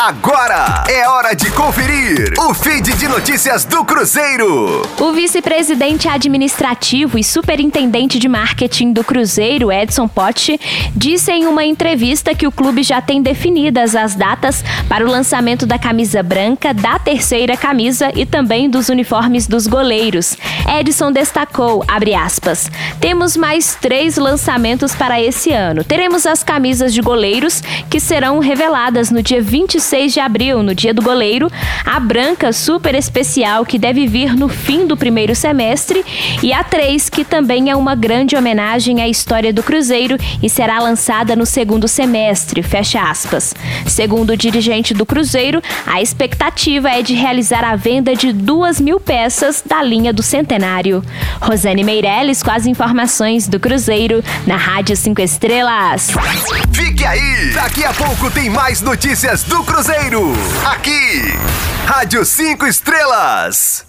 Agora é hora de conferir o feed de notícias do Cruzeiro. O vice-presidente administrativo e superintendente de marketing do Cruzeiro, Edson Potti, disse em uma entrevista que o clube já tem definidas as datas para o lançamento da camisa branca, da terceira camisa e também dos uniformes dos goleiros. Edson destacou, aspas, temos mais três lançamentos para esse ano. Teremos as camisas de goleiros, que serão reveladas no dia 26 26 de abril, no Dia do Goleiro, a branca super especial que deve vir no fim do primeiro semestre e a 3, que também é uma grande homenagem à história do Cruzeiro e será lançada no segundo semestre, fecha aspas. Segundo o dirigente do Cruzeiro, a expectativa é de realizar a venda de duas mil peças da linha do Centenário. Rosane Meirelles com as informações do Cruzeiro na Rádio 5 Estrelas. Fique aí! Daqui a pouco tem mais notícias do Cruzeiro. Aqui, Rádio 5 Estrelas.